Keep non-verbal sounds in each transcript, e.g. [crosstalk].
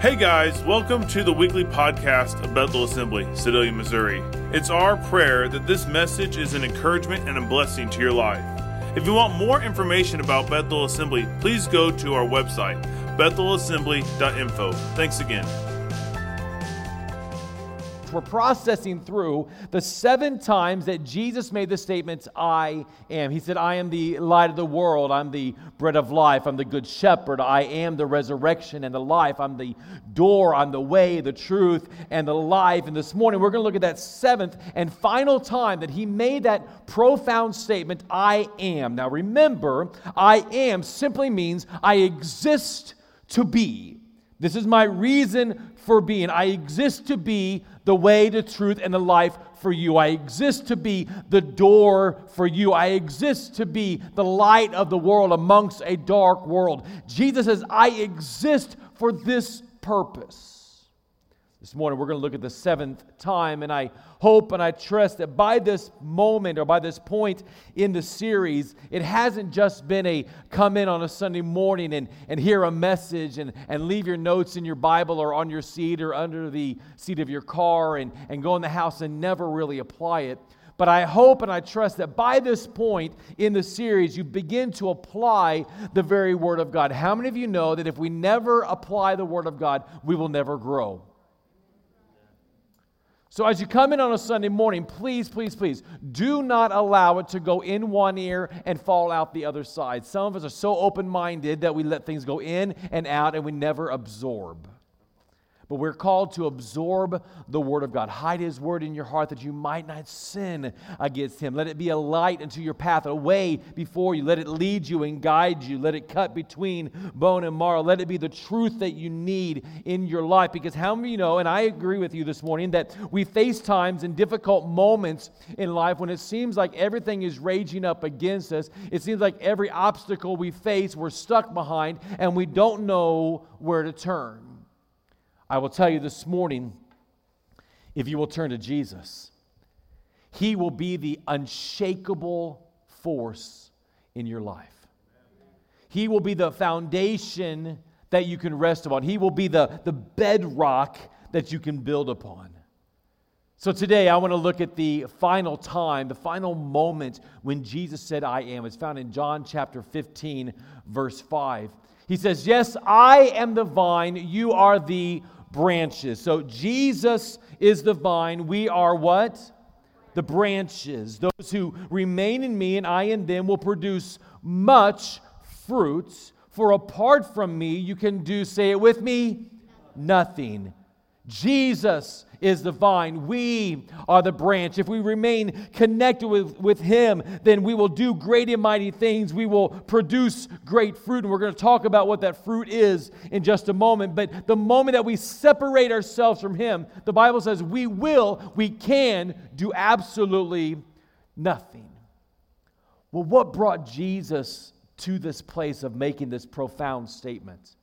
Hey guys, welcome to the weekly podcast of Bethel Assembly, Sedalia, Missouri. It's our prayer that this message is an encouragement and a blessing to your life. If you want more information about Bethel Assembly, please go to our website, bethelassembly.info. Thanks again. We're processing through the seven times that Jesus made the statements, I am. He said, I am the light of the world. I'm the bread of life. I'm the good shepherd. I am the resurrection and the life. I'm the door. I'm the way, the truth, and the life. And this morning, we're going to look at that seventh and final time that he made that profound statement, I am. Now, remember, I am simply means I exist to be. This is my reason for being. I exist to be the way, the truth, and the life for you. I exist to be the door for you. I exist to be the light of the world amongst a dark world. Jesus says, I exist for this purpose. This morning, we're going to look at the seventh time, and I hope and I trust that by this moment or by this point in the series, it hasn't just been a come in on a Sunday morning and, and hear a message and, and leave your notes in your Bible or on your seat or under the seat of your car and, and go in the house and never really apply it. But I hope and I trust that by this point in the series, you begin to apply the very Word of God. How many of you know that if we never apply the Word of God, we will never grow? So, as you come in on a Sunday morning, please, please, please do not allow it to go in one ear and fall out the other side. Some of us are so open minded that we let things go in and out and we never absorb. But we're called to absorb the Word of God. Hide His Word in your heart that you might not sin against Him. Let it be a light into your path, a way before you. Let it lead you and guide you. Let it cut between bone and marrow. Let it be the truth that you need in your life. Because how many of you know, and I agree with you this morning, that we face times and difficult moments in life when it seems like everything is raging up against us. It seems like every obstacle we face, we're stuck behind, and we don't know where to turn. I will tell you this morning if you will turn to Jesus, He will be the unshakable force in your life. He will be the foundation that you can rest upon, He will be the, the bedrock that you can build upon. So today I want to look at the final time, the final moment when Jesus said, I am. It's found in John chapter 15, verse 5. He says, Yes, I am the vine, you are the branches. So Jesus is the vine. We are what? The branches. Those who remain in me and I in them will produce much fruit. For apart from me, you can do, say it with me, nothing. Jesus is the vine. We are the branch. If we remain connected with, with Him, then we will do great and mighty things. We will produce great fruit. And we're going to talk about what that fruit is in just a moment. But the moment that we separate ourselves from Him, the Bible says we will, we can do absolutely nothing. Well, what brought Jesus to this place of making this profound statement?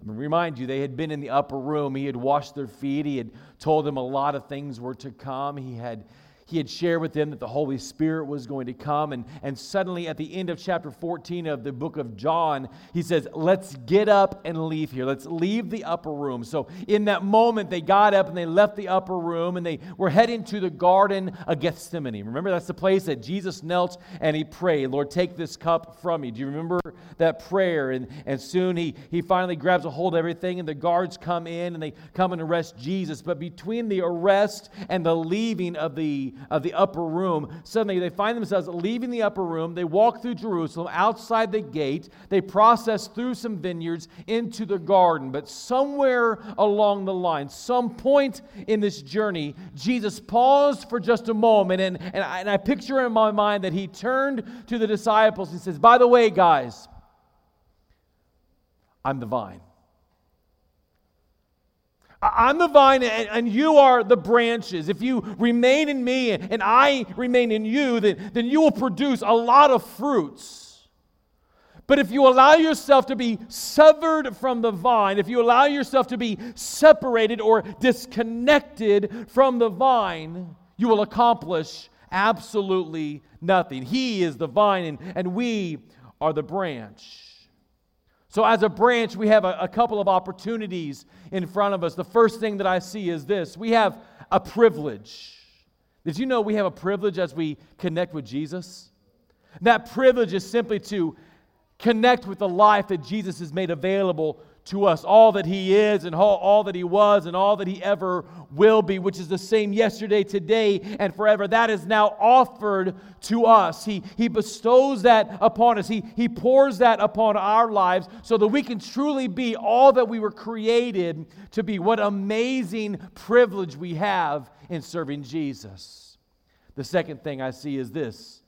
Let me remind you, they had been in the upper room. He had washed their feet. He had told them a lot of things were to come. He had he had shared with them that the Holy Spirit was going to come. And, and suddenly, at the end of chapter 14 of the book of John, he says, Let's get up and leave here. Let's leave the upper room. So, in that moment, they got up and they left the upper room and they were heading to the Garden of Gethsemane. Remember, that's the place that Jesus knelt and he prayed, Lord, take this cup from me. Do you remember that prayer? And, and soon he, he finally grabs a hold of everything, and the guards come in and they come and arrest Jesus. But between the arrest and the leaving of the of the upper room. Suddenly, they find themselves leaving the upper room. They walk through Jerusalem, outside the gate. They process through some vineyards into the garden. But somewhere along the line, some point in this journey, Jesus paused for just a moment. And, and, I, and I picture in my mind that he turned to the disciples and says, By the way, guys, I'm the vine. I'm the vine and, you are the branches. If you remain in me and I remain in you, then, then you will produce a lot of fruits. But if you allow yourself to be severed from the vine, if you allow yourself to be separated or disconnected from the vine, you will accomplish absolutely nothing. He is the vine and, and we are the branch. So, as a branch, we have a, a, couple of opportunities in front of us. The first thing that I see is this we have a privilege. Did you know we have a privilege as we connect with Jesus? That privilege is simply to connect with the life that Jesus has made available to us all that He is and all, all, that He was and all that He ever will be, which is the same yesterday, today, and forever. That is now offered to us. He, he bestows that upon us, he, he pours that upon our lives so that we can truly be all that we were created to be. What amazing privilege we have in serving Jesus. The second thing I see is this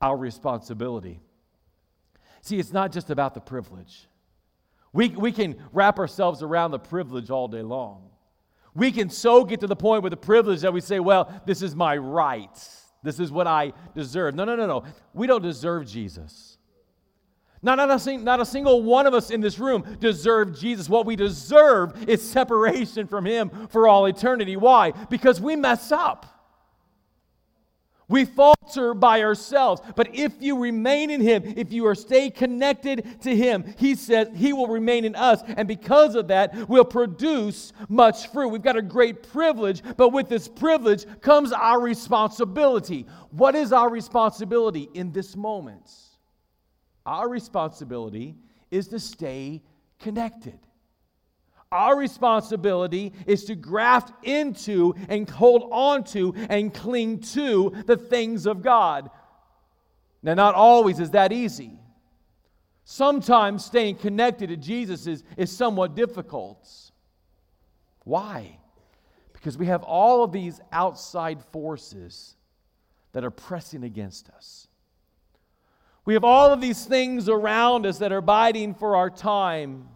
our responsibility. See, it's not just about the privilege. We, we can wrap ourselves around the privilege all day long. We can so get to the point with the privilege that we say, well, this is my right. This is what I deserve. No, no, no, no. We don't deserve Jesus. Not, not, a, not a single one of us in this room deserve Jesus. What we deserve is separation from Him for all eternity. Why? Because we mess up. We falter by ourselves. But if you remain in Him, if you are stay connected to Him, He says He will remain in us. And because of that, we'll produce much fruit. We've got a great privilege, but with this privilege comes our responsibility. What is our responsibility in this moment? Our responsibility is to stay connected. Our responsibility is to graft into and hold on to and cling to the things of God. Now, not always is that easy. Sometimes staying connected to Jesus is, is somewhat difficult. Why? Because we have all of these outside forces that are pressing against us. We have all of these things around us that are biting for our time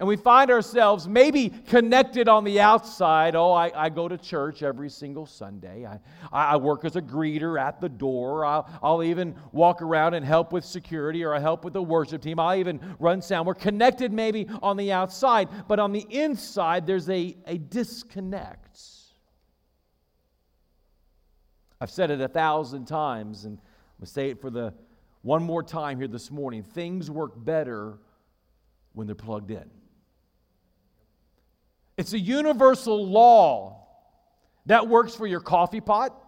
and we find ourselves maybe connected on the outside. Oh, I, I go to church every single Sunday. I, I work as a greeter at the door. I'll, I'll even walk around and help with security or I help with the worship team. I'll even run sound. We're connected maybe on the outside, but on the inside, there's a, a disconnect. I've said it a thousand times, and I'm going to say it for the one more time here this morning. Things work better when they're plugged in. It's a universal law that works for your coffee pot.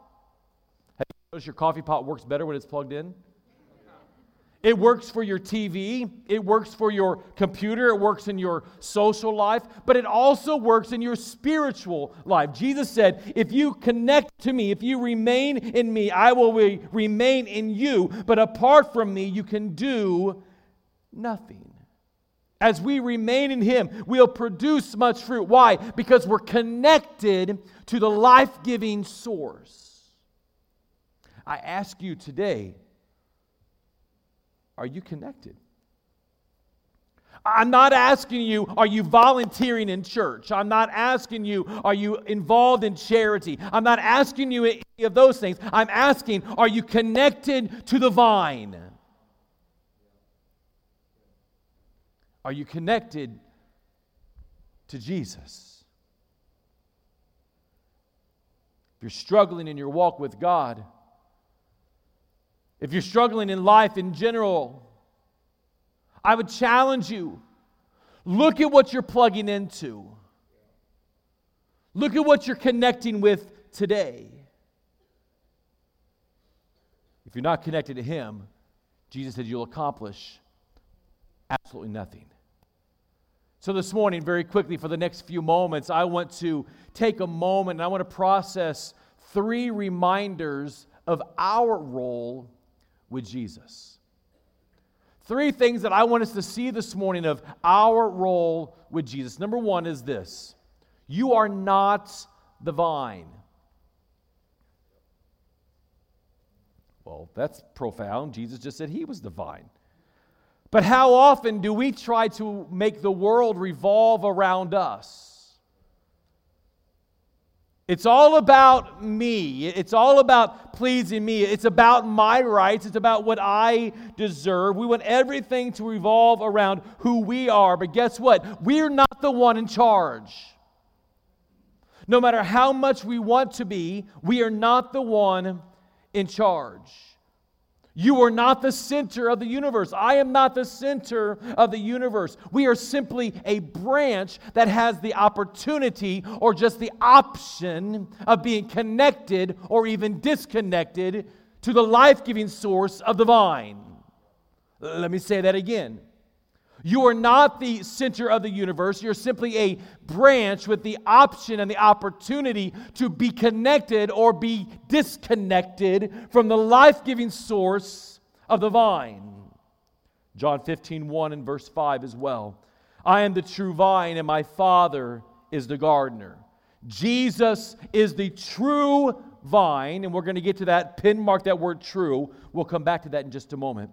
Have you noticed your coffee pot works better when it's plugged in? It works for your TV. It works for your computer. It works in your social life. But it also works in your spiritual life. Jesus said, If you connect to me, if you remain in me, I will re- remain in you. But apart from me, you can do nothing. As we remain in Him, we'll produce much fruit. Why? Because we're connected to the life giving source. I ask you today are you connected? I'm not asking you, are you volunteering in church? I'm not asking you, are you involved in charity? I'm not asking you any of those things. I'm asking, are you connected to the vine? Are you connected to Jesus? If you're struggling in your walk with God, if you're struggling in life in general, I would challenge you look at what you're plugging into. Look at what you're connecting with today. If you're not connected to Him, Jesus said you'll accomplish absolutely nothing. So, this morning, very quickly, for the next few moments, I want to take a moment and I want to process three reminders of our role with Jesus. Three things that I want us to see this morning of our role with Jesus. Number one is this you are not the vine. Well, that's profound. Jesus just said he was the vine. But how often do we try to make the world revolve around us? It's all about me. It's all about pleasing me. It's about my rights. It's about what I deserve. We want everything to revolve around who we are. But guess what? We're not the one in charge. No matter how much we want to be, we are not the one in charge. You are not the center of the universe. I am not the center of the universe. We are simply a branch that has the opportunity or just the option of being connected or even disconnected to the life giving source of the vine. Let me say that again. You are not the center of the universe. You're simply a branch with the option and the opportunity to be connected or be disconnected from the life giving source of the vine. John 15, 1 and verse 5 as well. I am the true vine, and my Father is the gardener. Jesus is the true vine, and we're going to get to that, pin mark that word true. We'll come back to that in just a moment.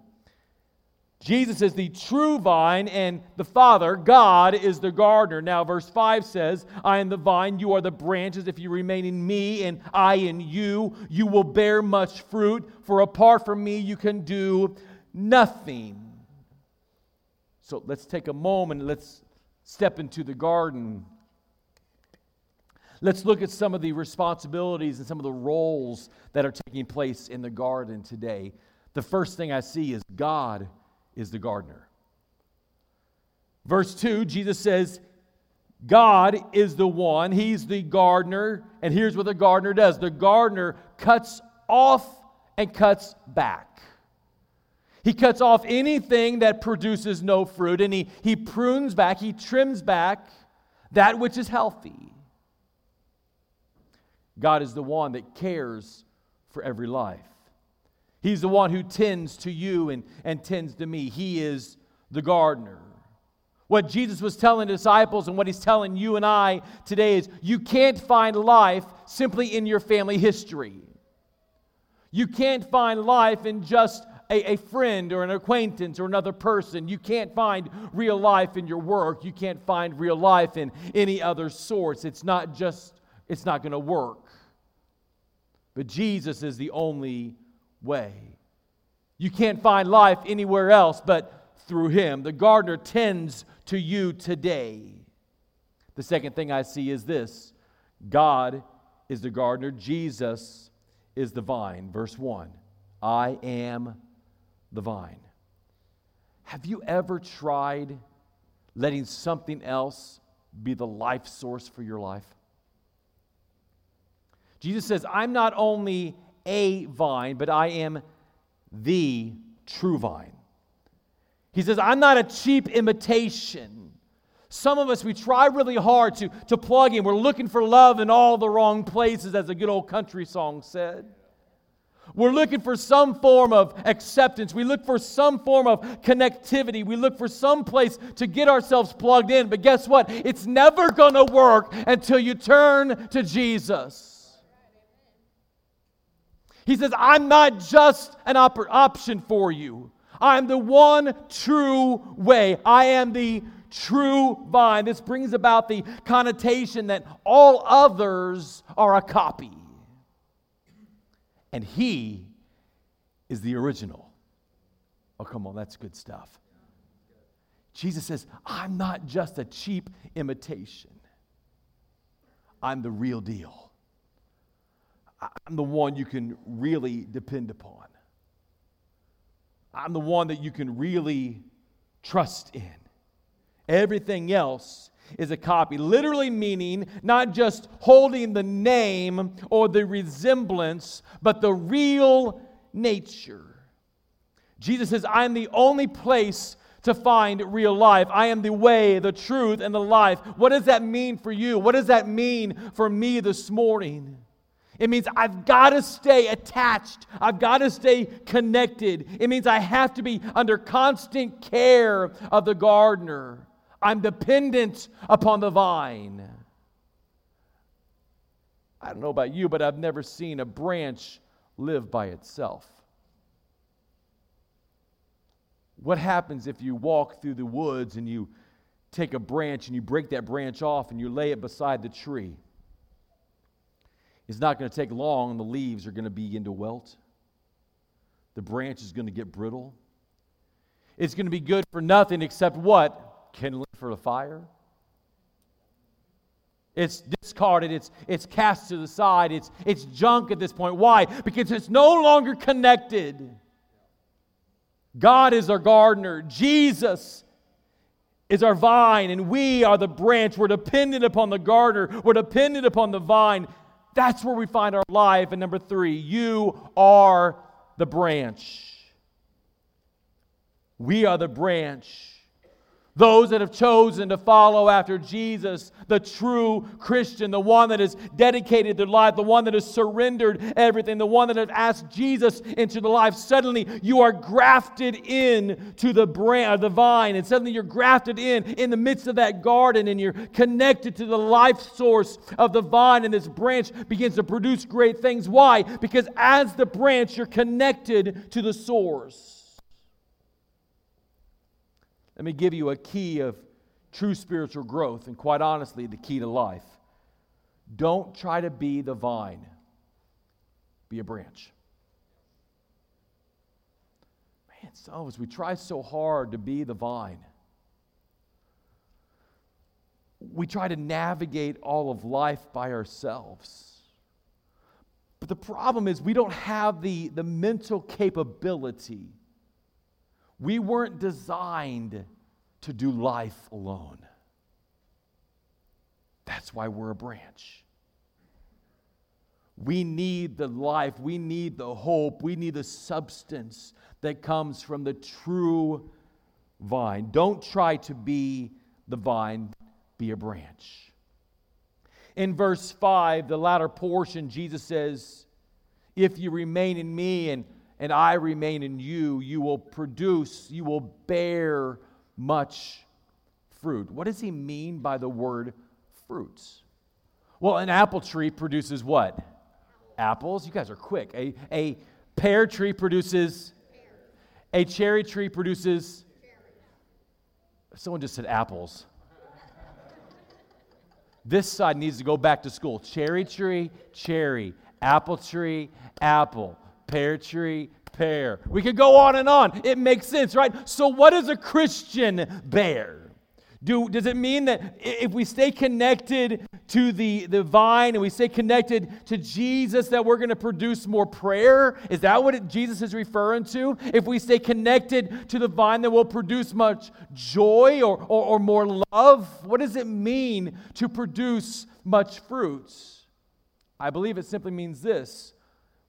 Jesus is the true vine, and the Father, God, is the gardener. Now, verse 5 says, I am the vine, you are the branches. If you remain in me and I in you, you will bear much fruit, for apart from me, you can do nothing. So let's take a moment, let's step into the garden. Let's look at some of the responsibilities and some of the roles that are taking place in the garden today. The first thing I see is God is the gardener. Verse 2, Jesus says, God is the one, He's the gardener. And here's what the gardener does the gardener cuts off and cuts back. He cuts off anything that produces no fruit, and he, he prunes back, he trims back that which is healthy. God is the one that cares for every life. He's the one who tends to you and, and tends to me. He is the gardener. What Jesus was telling the disciples and what he's telling you and I today is you can't find life simply in your family history. You can't find life in just a, a, friend or an acquaintance or another person. You can't find real life in your work. You can't find real life in any other source. It's not just, it's not going to work. But Jesus is the only way. You can't find life anywhere else but through Him. The gardener tends to you today. The second thing I see is this God is the gardener, Jesus is the vine. Verse 1 I am the vine. Have you ever tried letting something else be the life source for your life? Jesus says, I'm not only a vine, but I am the true vine. He says, I'm not a cheap imitation. Some of us, we try really hard to, to plug in. We're looking for love in all the wrong places, as a good old country song said. We're looking for some form of acceptance. We look for some form of connectivity. We look for some place to get ourselves plugged in. But guess what? It's never going to work until you turn to Jesus. He says, I'm not just an op- option for you. I'm the one true way. I am the true vine. This brings about the connotation that all others are a copy. And he is the original. Oh, come on, that's good stuff. Jesus says, I'm not just a cheap imitation, I'm the real deal. I'm the one you can really depend upon. I'm the one that you can really trust in. Everything else is a copy, literally meaning not just holding the name or the resemblance, but the real nature. Jesus says, I am the only place to find real life. I am the way, the truth, and the life. What does that mean for you? What does that mean for me this morning? It means I've got to stay attached. I've got to stay connected. It means I have to be under constant care of the gardener. I'm dependent upon the vine. I don't know about you, but I've never seen a branch live by itself. What happens if you walk through the woods and you take a branch and you break that branch off and you lay it beside the tree? It's not going to take long, the leaves are going to begin to wilt. The branch is going to get brittle. It's going to be good for nothing except what? Kindling for the fire. It's discarded, it's, it's cast to the side, it's, it's junk at this point. Why? Because it's no longer connected God is our gardener. Jesus is our vine, and we are the branch. We're dependent upon the gardener, we're dependent upon the vine. That's where we find our life. And number three, you are the branch. We are the branch. Those that have chosen to follow after Jesus, the true Christian, the one that has dedicated their life, the one that has surrendered everything, the one that has asked Jesus into the life, suddenly you are grafted in to the brand, uh, the vine, and suddenly you're grafted in in the midst of that garden, and you're connected to the life source of the vine, and this branch begins to produce great things. Why? Because as the branch, you're connected to the source. Let me give you a key of true spiritual growth, and quite honestly, the key to life. Don't try to be the vine, be a branch. Man, some of us, we try so hard to be the vine. We try to navigate all of life by ourselves. But the problem is, we don't have the, the mental capability we weren't designed to do life alone. That's why we're a branch. We need the life, we need the hope, we need the substance that comes from the true vine. Don't try to be the vine, be a branch. In verse 5, the latter portion, Jesus says, If you remain in me and and I remain in you, you will produce, you will bear much fruit. What does he mean by the word fruits? Well, an apple tree produces what? Apples. You guys are quick. A, a pear tree produces, a cherry tree produces, someone just said apples. This side needs to go back to school. Cherry tree, cherry. Apple tree, apple pear tree, pear. We could go on and on. It makes sense, right? So, what does a Christian bear? Do, does it mean that if we stay connected to the, the vine and we stay connected to Jesus, that we're going to produce more prayer? Is that what it, Jesus is referring to? If we stay connected to the vine, that we'll produce much joy or, or, or more love? What does it mean to produce much fruits? I believe it simply means this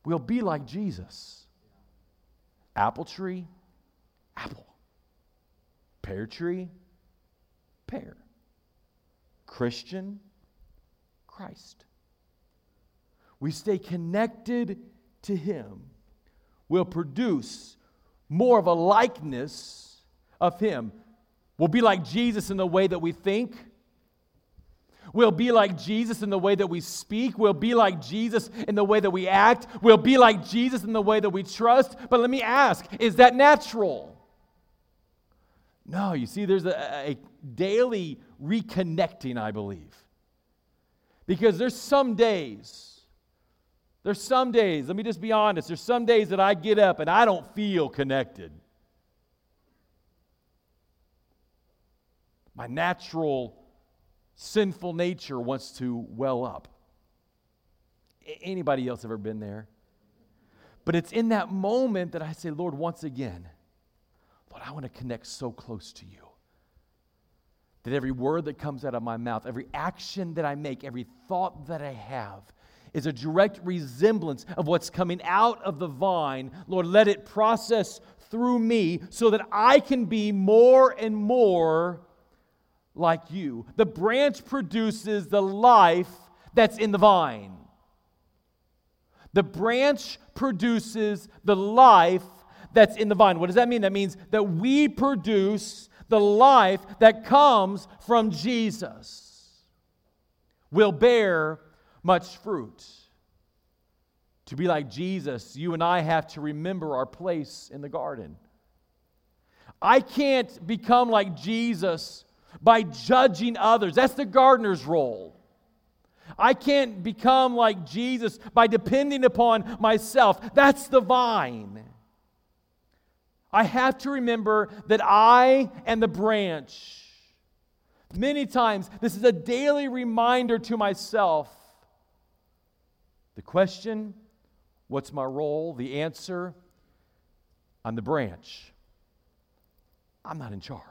We'll be like Jesus. Apple tree, apple. Pear tree, pear. Christian, Christ. We stay connected to Him. We'll produce more of a likeness of Him. We'll be like Jesus in the way that we think We'll be like Jesus in the way that we speak. We'll be like Jesus in the way that we act. We'll be like Jesus in the way that we trust. But let me ask is that natural? No, you see, there's a, a daily reconnecting, I believe. Because there's some days, there's some days, let me just be honest, there's some days that I get up and I don't feel connected. My natural sinful nature wants to well up. Anybody else ever been there? But it's in that moment that I say, Lord, once again, Lord, I want to connect so close to you. That every word that comes out of my mouth, every action that I make, every thought that I have is a direct resemblance of what's coming out of the vine. Lord, let it process through me so that I can be more and more like you. The branch produces the life that's in the vine. The branch produces the life that's in the vine. What does that mean? That means that we produce the life that comes from Jesus. Will bear much fruit. To be like Jesus, you and I have to remember our place in the garden. I can't become like Jesus by judging others. That's the gardener's role. I can't become like Jesus by depending upon myself. That's the vine. I have to remember that I am the branch. Many times, this is a daily reminder to myself. The question, what's my role? The answer, I'm the branch. I'm not in charge.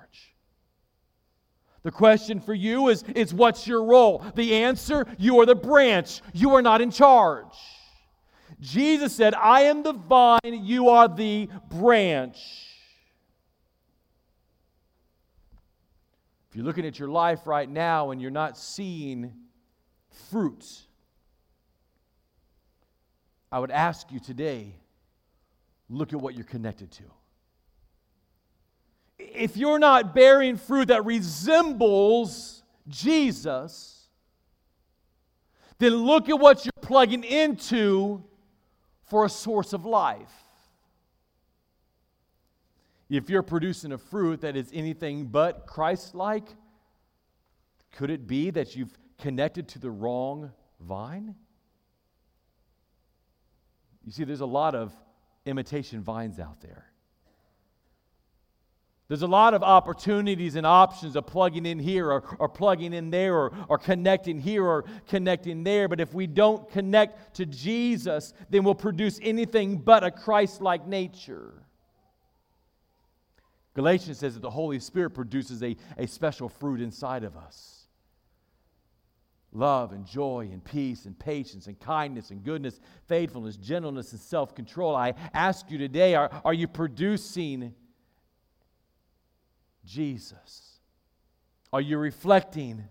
The question for you is, is what's your role? The answer, you are the branch. You are not in charge. Jesus said, I am the vine, you are the branch. If you're looking at your life right now and you're not seeing fruits, I would ask you today look at what you're connected to. If you're not bearing fruit that resembles Jesus, then look at what you're plugging into for a source of life. If you're producing a fruit that is anything but Christ like, could it be that you've connected to the wrong vine? You see, there's a lot of imitation vines out there. There's a lot of opportunities and options of plugging in here or, or plugging in there or, or connecting here or connecting there. But if we don't connect to Jesus, then we'll produce anything but a Christ like nature. Galatians says that the Holy Spirit produces a, a special fruit inside of us love and joy and peace and patience and kindness and goodness, faithfulness, gentleness, and self control. I ask you today are, are you producing Jesus? Are you reflecting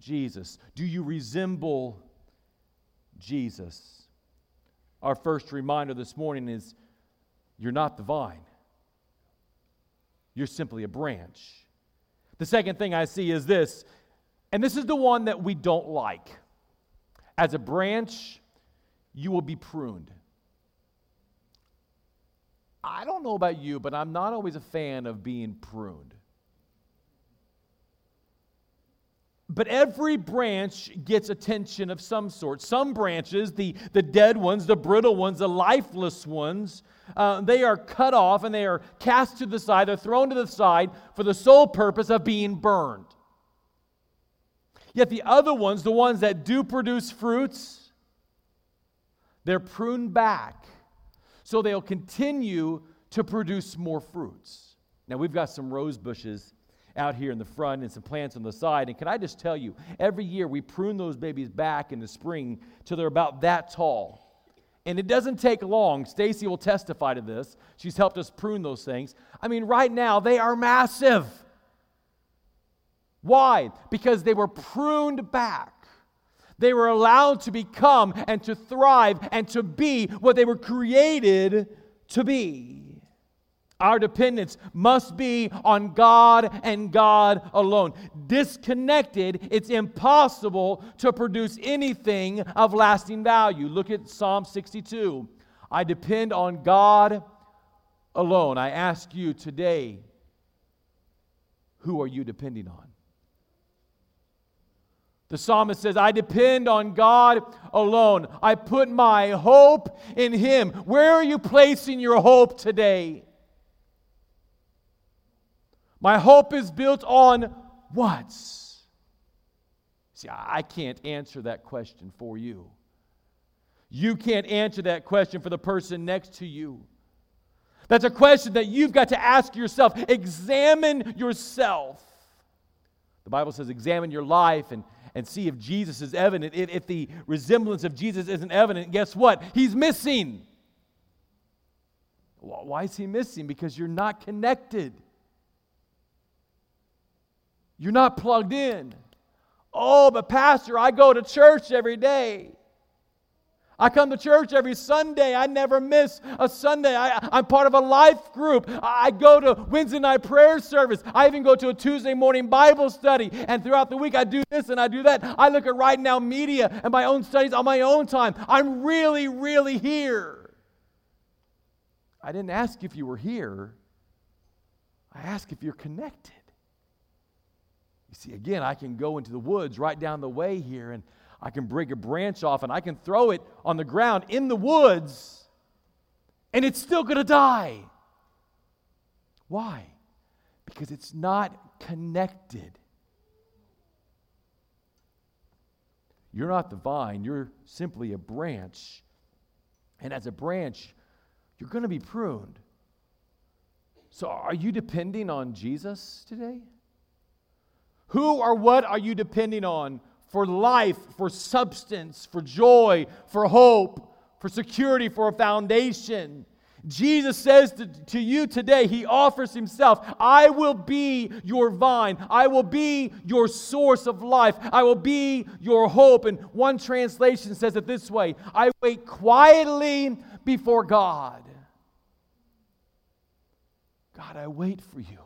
Jesus? Do you resemble Jesus? Our first reminder this morning is you're not the vine, you're simply a branch. The second thing I see is this, and this is the one that we don't like. As a branch, you will be pruned. I don't know about you, but I'm not always a fan of being pruned. But every branch gets attention of some sort. Some branches, the, the dead ones, the brittle ones, the lifeless ones, uh, they are cut off and they are cast to the side. They're thrown to the side for the sole purpose of being burned. Yet the other ones, the ones that do produce fruits, they're pruned back so they'll continue to produce more fruits. Now, we've got some rose bushes out here in the front and some plants on the side. And can I just tell you, every year we prune those babies back in the spring till they're about that tall. And it doesn't take long. Stacy will testify to this. She's helped us prune those things. I mean, right now they are massive. Why? Because they were pruned back. They were allowed to become and to thrive and to be what they were created to be. Our dependence must be on God and God alone. Disconnected, it's impossible to produce anything of lasting value. Look at Psalm 62. I depend on God alone. I ask you today, who are you depending on? The psalmist says, I depend on God alone. I put my hope in Him. Where are you placing your hope today? My hope is built on what? See, I can't answer that question for you. You can't answer that question for the person next to you. That's a question that you've got to ask yourself. Examine yourself. The Bible says, examine your life and and see if Jesus is evident. If, if the resemblance of Jesus isn't evident, guess what? He's missing. Why is he missing? Because you're not connected. You're not plugged in. Oh, but Pastor, I go to church every day. I come to church every Sunday. I never miss a Sunday. I, am part of a life group. I go to Wednesday night prayer service. I even go to a Tuesday morning Bible study. And throughout the week, I do this and I do that. I look at Right Now Media and my own studies on my own time. I'm really, really here. I didn't ask if you were here, I asked if you're connected. You see, again, I can go into the woods right down the way here and I can break a branch off and I can throw it on the ground in the woods, and it's still going to die. Why? Because it's not connected. You're not the vine, you're simply a branch. And as a branch, you're going to be pruned. So, are you depending on Jesus today? Who or what are you depending on for life, for substance, for joy, for hope, for security, for a foundation? Jesus says to, to, you today, He offers Himself I will be your vine. I will be your source of life. I will be your hope. And one translation says it this way I wait quietly before God. God, I wait for you.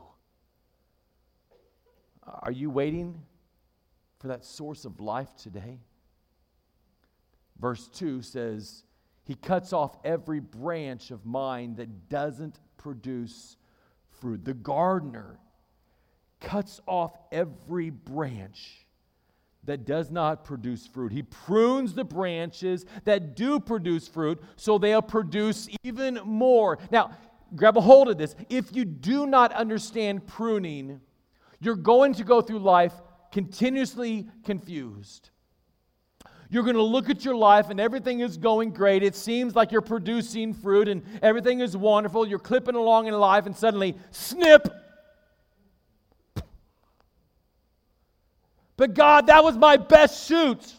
Are you waiting for that source of life today? Verse 2 says, He cuts off every branch of mine that doesn't produce fruit. The gardener cuts off every branch that does not produce fruit. He prunes the branches that do produce fruit so they'll produce even more. Now, grab a hold of this. If you do not understand pruning, you're going to go through life continuously confused. You're going to look at your life and everything is going great. It seems like you're producing fruit and everything is wonderful. You're clipping along in life and suddenly, snip! But God, that was my best shoot.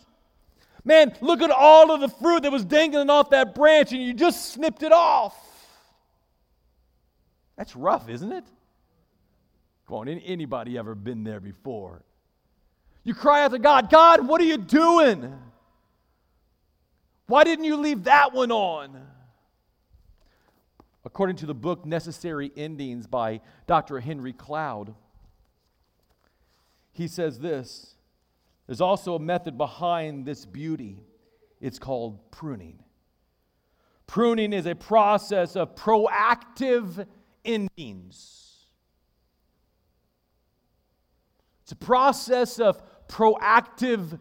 Man, look at all of the fruit that was dangling off that branch and you just snipped it off. That's rough, isn't it? Come on, anybody ever been there before? You cry out to God, God, what are you doing? Why didn't you leave that one on? According to the book Necessary Endings by Dr. Henry Cloud, he says this there's also a method behind this beauty. It's called pruning. Pruning is a process of proactive endings. It's a process of proactive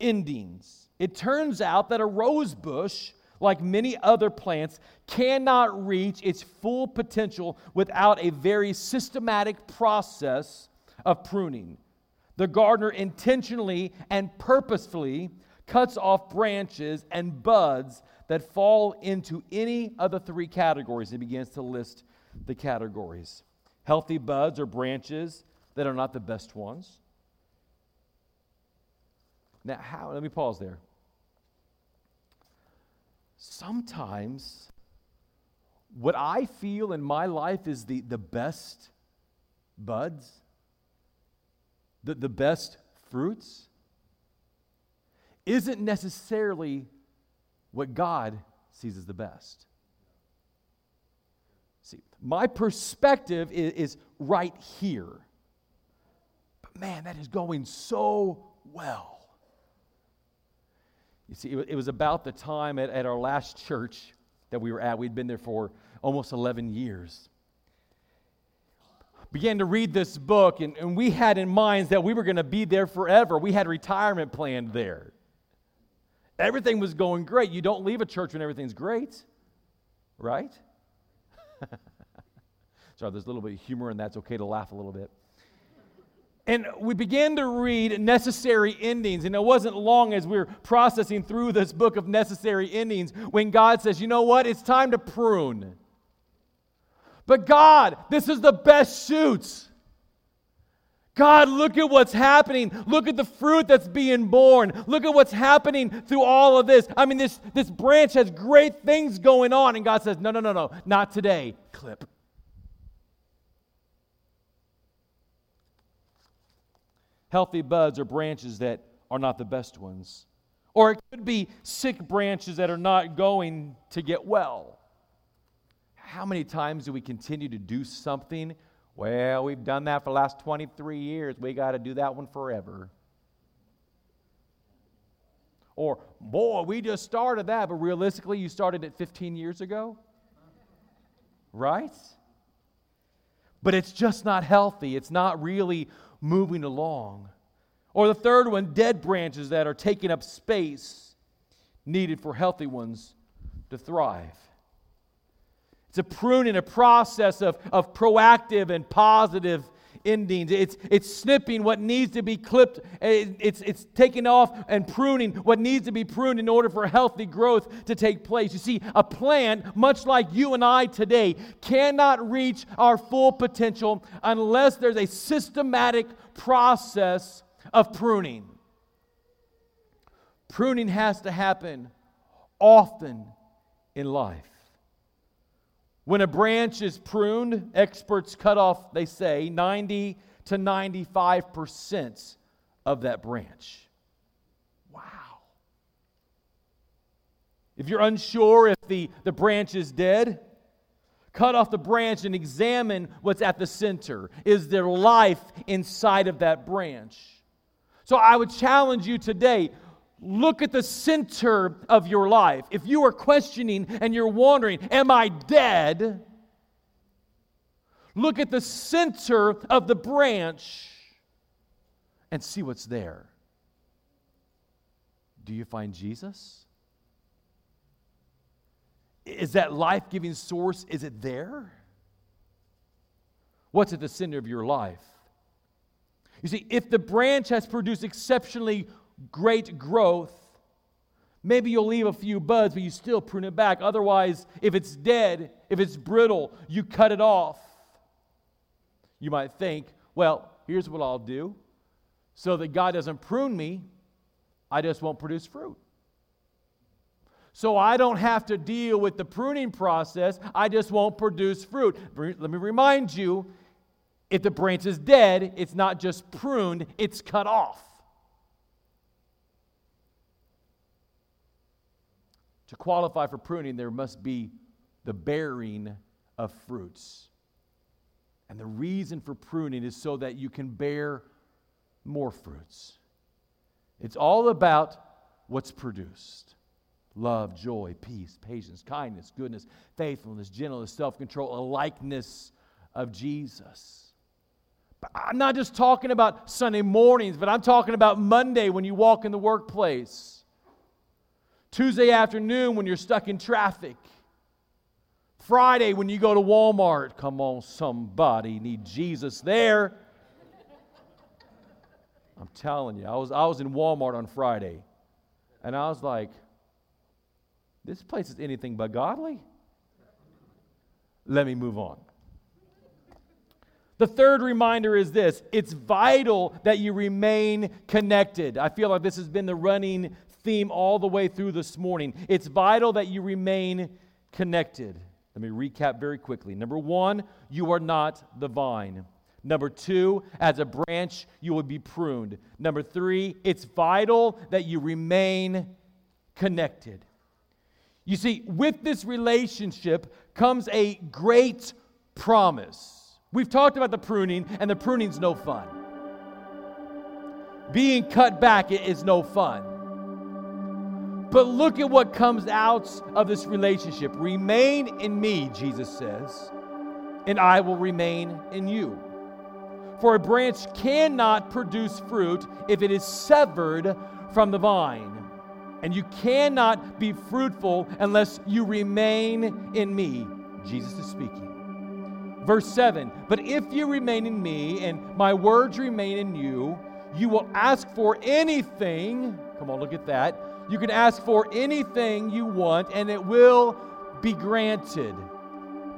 endings. It turns out that a rose bush, like many other plants, cannot reach its full potential without a very systematic process of pruning. The gardener intentionally and purposefully cuts off branches and buds that fall into any of the three categories. He begins to list the categories. Healthy buds or branches that are not the best ones. Now, how? Let me pause there. Sometimes what I feel in my life is the, the best buds, the, the best fruits, isn't necessarily what God sees as the best. See, my perspective is, is right here. But man, that is going so well. You see, it, was about the time at, at our last church that we were at. We'd been there for almost 11 years. Began to read this book, and, and we had in mind that we were going to be there forever. We had retirement planned there. Everything was going great. You don't leave a church when everything's great, right? [laughs] Sorry, there's a little bit of humor, and that's okay to laugh a little bit. And we began to read necessary endings. And it wasn't long as we were processing through this book of necessary endings when God says, you know what? It's time to prune. But God, this is the best shoots. God, look at what's happening. Look at the fruit that's being borne. Look at what's happening through all of this. I mean, this, this branch has great things going on. And God says, no, no, no, no, not today. Clip. Healthy buds or branches that are not the best ones. Or it could be sick branches that are not going to get well. How many times do we continue to do something? Well, we've done that for the last 23 years. We got to do that one forever. Or, boy, we just started that, but realistically, you started it 15 years ago? Right? But it's just not healthy. It's not really moving along. Or the third one, dead branches that are taking up space needed for healthy ones to thrive. It's a pruning, a process of, of proactive and positive endings. It's, it's snipping what needs to be clipped. It's, it's taking off and pruning what needs to be pruned in order for healthy growth to take place. You see, a plant, much like you and I today, cannot reach our full potential unless there's a systematic process of pruning. Pruning has to happen often in life. When a branch is pruned, experts cut off, they say, 90 to 95% of that branch. Wow. If you're unsure if the, the branch is dead, cut off the branch and examine what's at the center. Is there life inside of that branch? So I would challenge you today Look at the center of your life. If you are questioning and you're wondering, Am I dead? Look at the center of the branch and see what's there. Do you find Jesus? Is that life giving source, is it there? What's at the center of your life? You see, if the branch has produced exceptionally great growth, maybe you'll leave a few buds, but you still prune it back. Otherwise, if it's dead, if it's brittle, you cut it off. You might think, well, here's what I'll do. So that God doesn't prune me, I just won't produce fruit. So I don't have to deal with the pruning process, I just won't produce fruit. Let me remind you if the branch is dead, it's not just pruned, it's cut off. To qualify for pruning, there must be the bearing of fruits. And the reason for pruning is so that you can bear more fruits. It's all about what's produced love, joy, peace, patience, kindness, goodness, faithfulness, gentleness, self control, a likeness of Jesus. But I'm not just talking about Sunday mornings, but I'm talking about Monday when you walk in the workplace. Tuesday afternoon when you're stuck in traffic. Friday when you go to Walmart. Come on, somebody need Jesus there. I'm telling you, I was, I was in Walmart on Friday, and I was like, this place is anything but godly. Let me move on. The third reminder is this it's vital that you remain connected. I feel like this has been the running theme all the way through this morning. It's vital that you remain connected. Let me recap very quickly. Number one, you are not the vine. Number two, as a branch, you will be pruned. Number three, it's vital that you remain connected. You see, with this relationship comes a great promise. We've talked about the pruning, and the pruning's no fun. Being cut back is no fun. But look at what comes out of this relationship. Remain in me, Jesus says, and I will remain in you. For a branch cannot produce fruit if it is severed from the vine. And you cannot be fruitful unless you remain in me. Jesus is speaking. Verse 7 But if you remain in me and my words remain in you, you will ask for anything. Come on, look at that you can ask for anything you want, and it will be granted.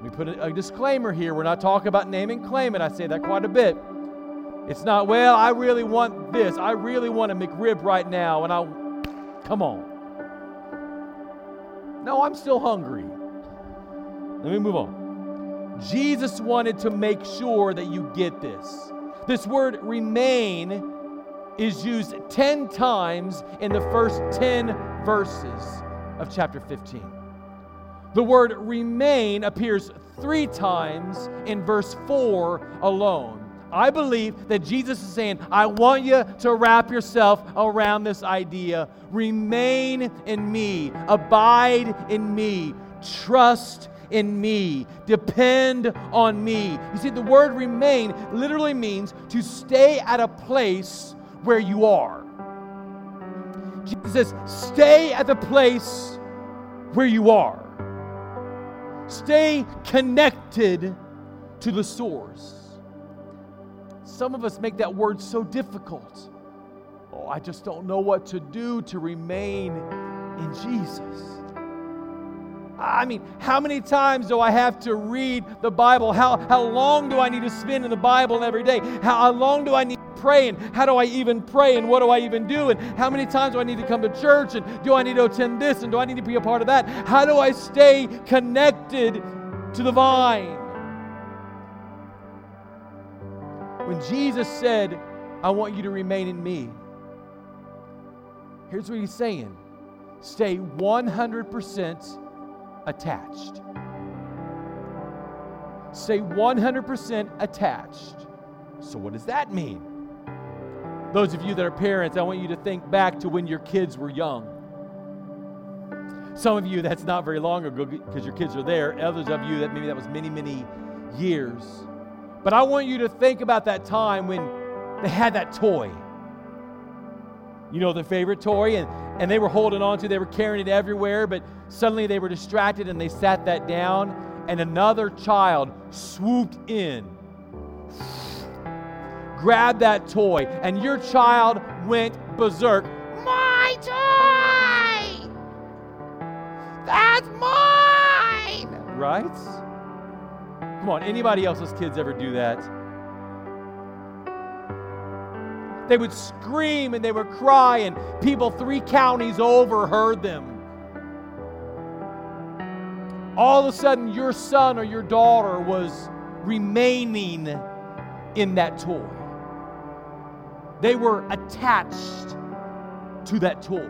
We put a, a disclaimer here. We're not talking about name and claim it. I say that quite a bit. It's not, well, I really want this. I really want a McRib right now, and I come on. No, I'm still hungry. Let me move on. Jesus wanted to make sure that you get this. This word remain is used 10 times in the first 10 verses of chapter 15. The word remain appears three times in verse 4 alone. I believe that Jesus is saying, I want you to wrap yourself around this idea. Remain in me, abide in me, trust in me, depend on me. You see, the word remain literally means to stay at a place where you are. Jesus says, stay at the place where you are. Stay connected to the source. some of us make that word so difficult. Oh, I just don't know what to do to remain in Jesus. I mean, how many times do I have to read the Bible? How, how long do I need to spend in the Bible every day? How long do I need to pray? And how do I even pray? And what do I even do? And how many times do I need to come to church? And do I need to attend this? And do I need to be a part of that? How do I stay connected to the vine? When Jesus said, I want you to remain in me, here's what he's saying stay 100% attached. Stay 100% attached. So, what does that mean? Those of you that are parents, I want you to think back to when your kids were young. Some of you, that's not very long ago because your kids are there. Others of you, that maybe that was many, many years. But I want you to think about that time when they had that toy. You know, their favorite toy, and, and they were holding on to, they were carrying it everywhere, but suddenly they were distracted and they sat that down, and another child swooped in, grabbed that toy, and your child went berserk. My toy! That's mine! Right? Come on, anybody else's kids ever do that? They would scream and they would cry, and people three counties over heard them. All of a sudden, your son or your daughter was remaining in that toy. They were attached to that toy.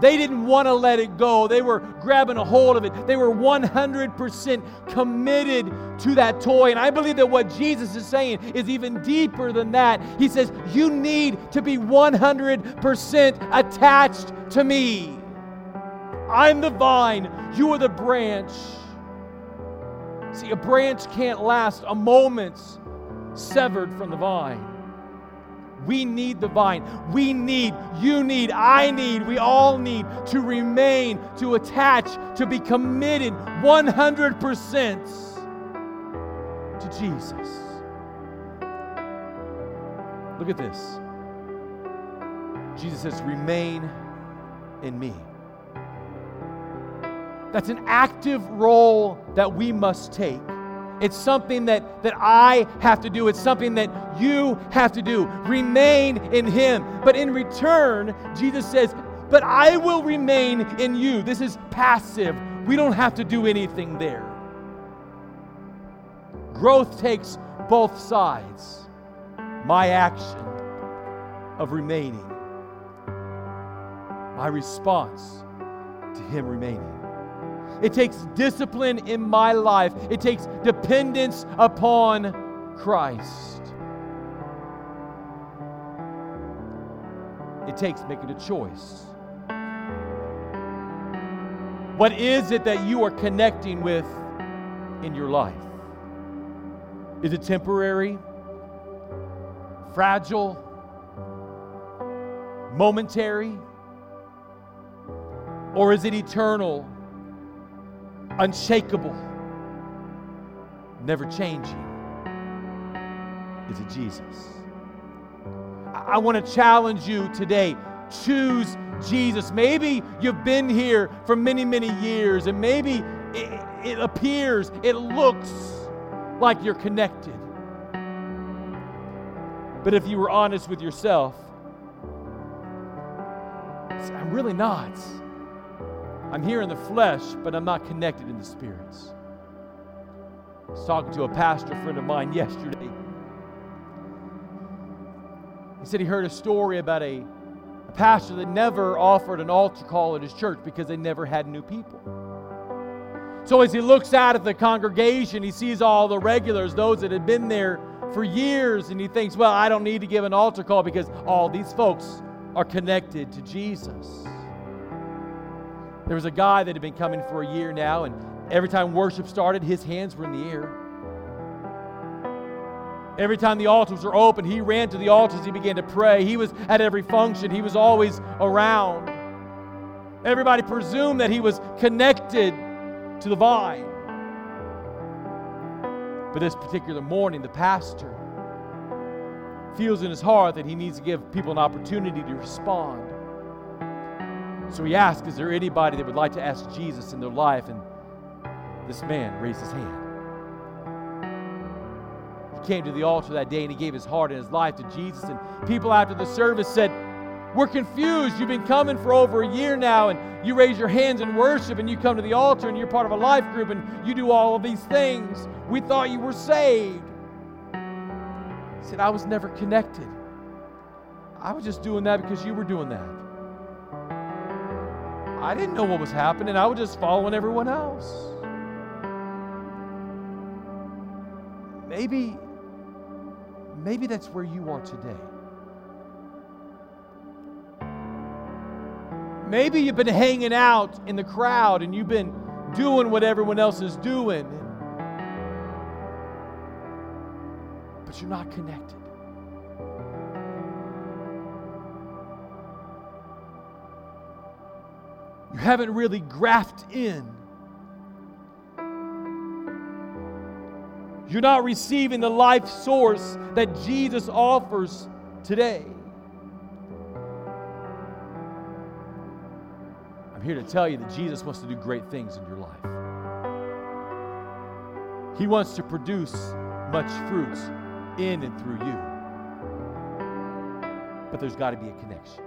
They didn't want to let it go. They were grabbing a hold of it. They were 100% committed to that toy. And I believe that what Jesus is saying is even deeper than that. He says, You need to be 100% attached to me. I'm the vine, you are the branch. See, a branch can't last a moment severed from the vine. We need the vine. We need, you need, I need, we all need to remain, to attach, to be committed 100% to Jesus. Look at this. Jesus says, remain in me. That's an active role that we must take. It's something that, that I have to do. It's something that you have to do. Remain in Him. But in return, Jesus says, But I will remain in you. This is passive. We don't have to do anything there. Growth takes both sides. My action of remaining, my response to Him remaining. It takes discipline in my life. It takes dependence upon Christ. It takes making a choice. What is it that you are connecting with in your life? Is it temporary, fragile, momentary? Or is it eternal? Unshakable, never changing, is it Jesus? I, want to challenge you today. Choose Jesus. Maybe you've been here for many, many years, and maybe it, it appears, it looks like you're connected. But if you were honest with yourself, I'm really not. I'm here in the flesh, but I'm not connected in the spirits. I was talking to a pastor friend of mine yesterday. He said he heard a story about a, a pastor that never offered an altar call at his church because they never had new people. So as he looks out at the congregation, he sees all the regulars, those that had been there for years, and he thinks, well, I don't need to give an altar call because all these folks are connected to Jesus. There was a guy that had been coming for a year now, and every time worship started, his hands were in the air. Every time the altars were open, he ran to the altars, he began to pray. He was at every function, he was always around. Everybody presumed that he was connected to the vine. But this particular morning, the pastor feels in his heart that he needs to give people an opportunity to respond. So he asked, Is there anybody that would like to ask Jesus in their life? And this man raised his hand. He came to the altar that day and he gave his heart and his life to Jesus. And people after the service said, We're confused. You've been coming for over a year now, and you raise your hands in worship, and you come to the altar, and you're part of a life group, and you do all of these things. We thought you were saved. He said, I was never connected. I was just doing that because you were doing that. I didn't know what was happening. I was just following everyone else. Maybe, maybe that's where you are today. Maybe you've been hanging out in the crowd and you've been doing what everyone else is doing. But you're not connected. You haven't really grafted in. You're not receiving the life source that Jesus offers today. I'm here to tell you that Jesus wants to do great things in your life. He wants to produce much fruits in and through you. But there's got to be a connection.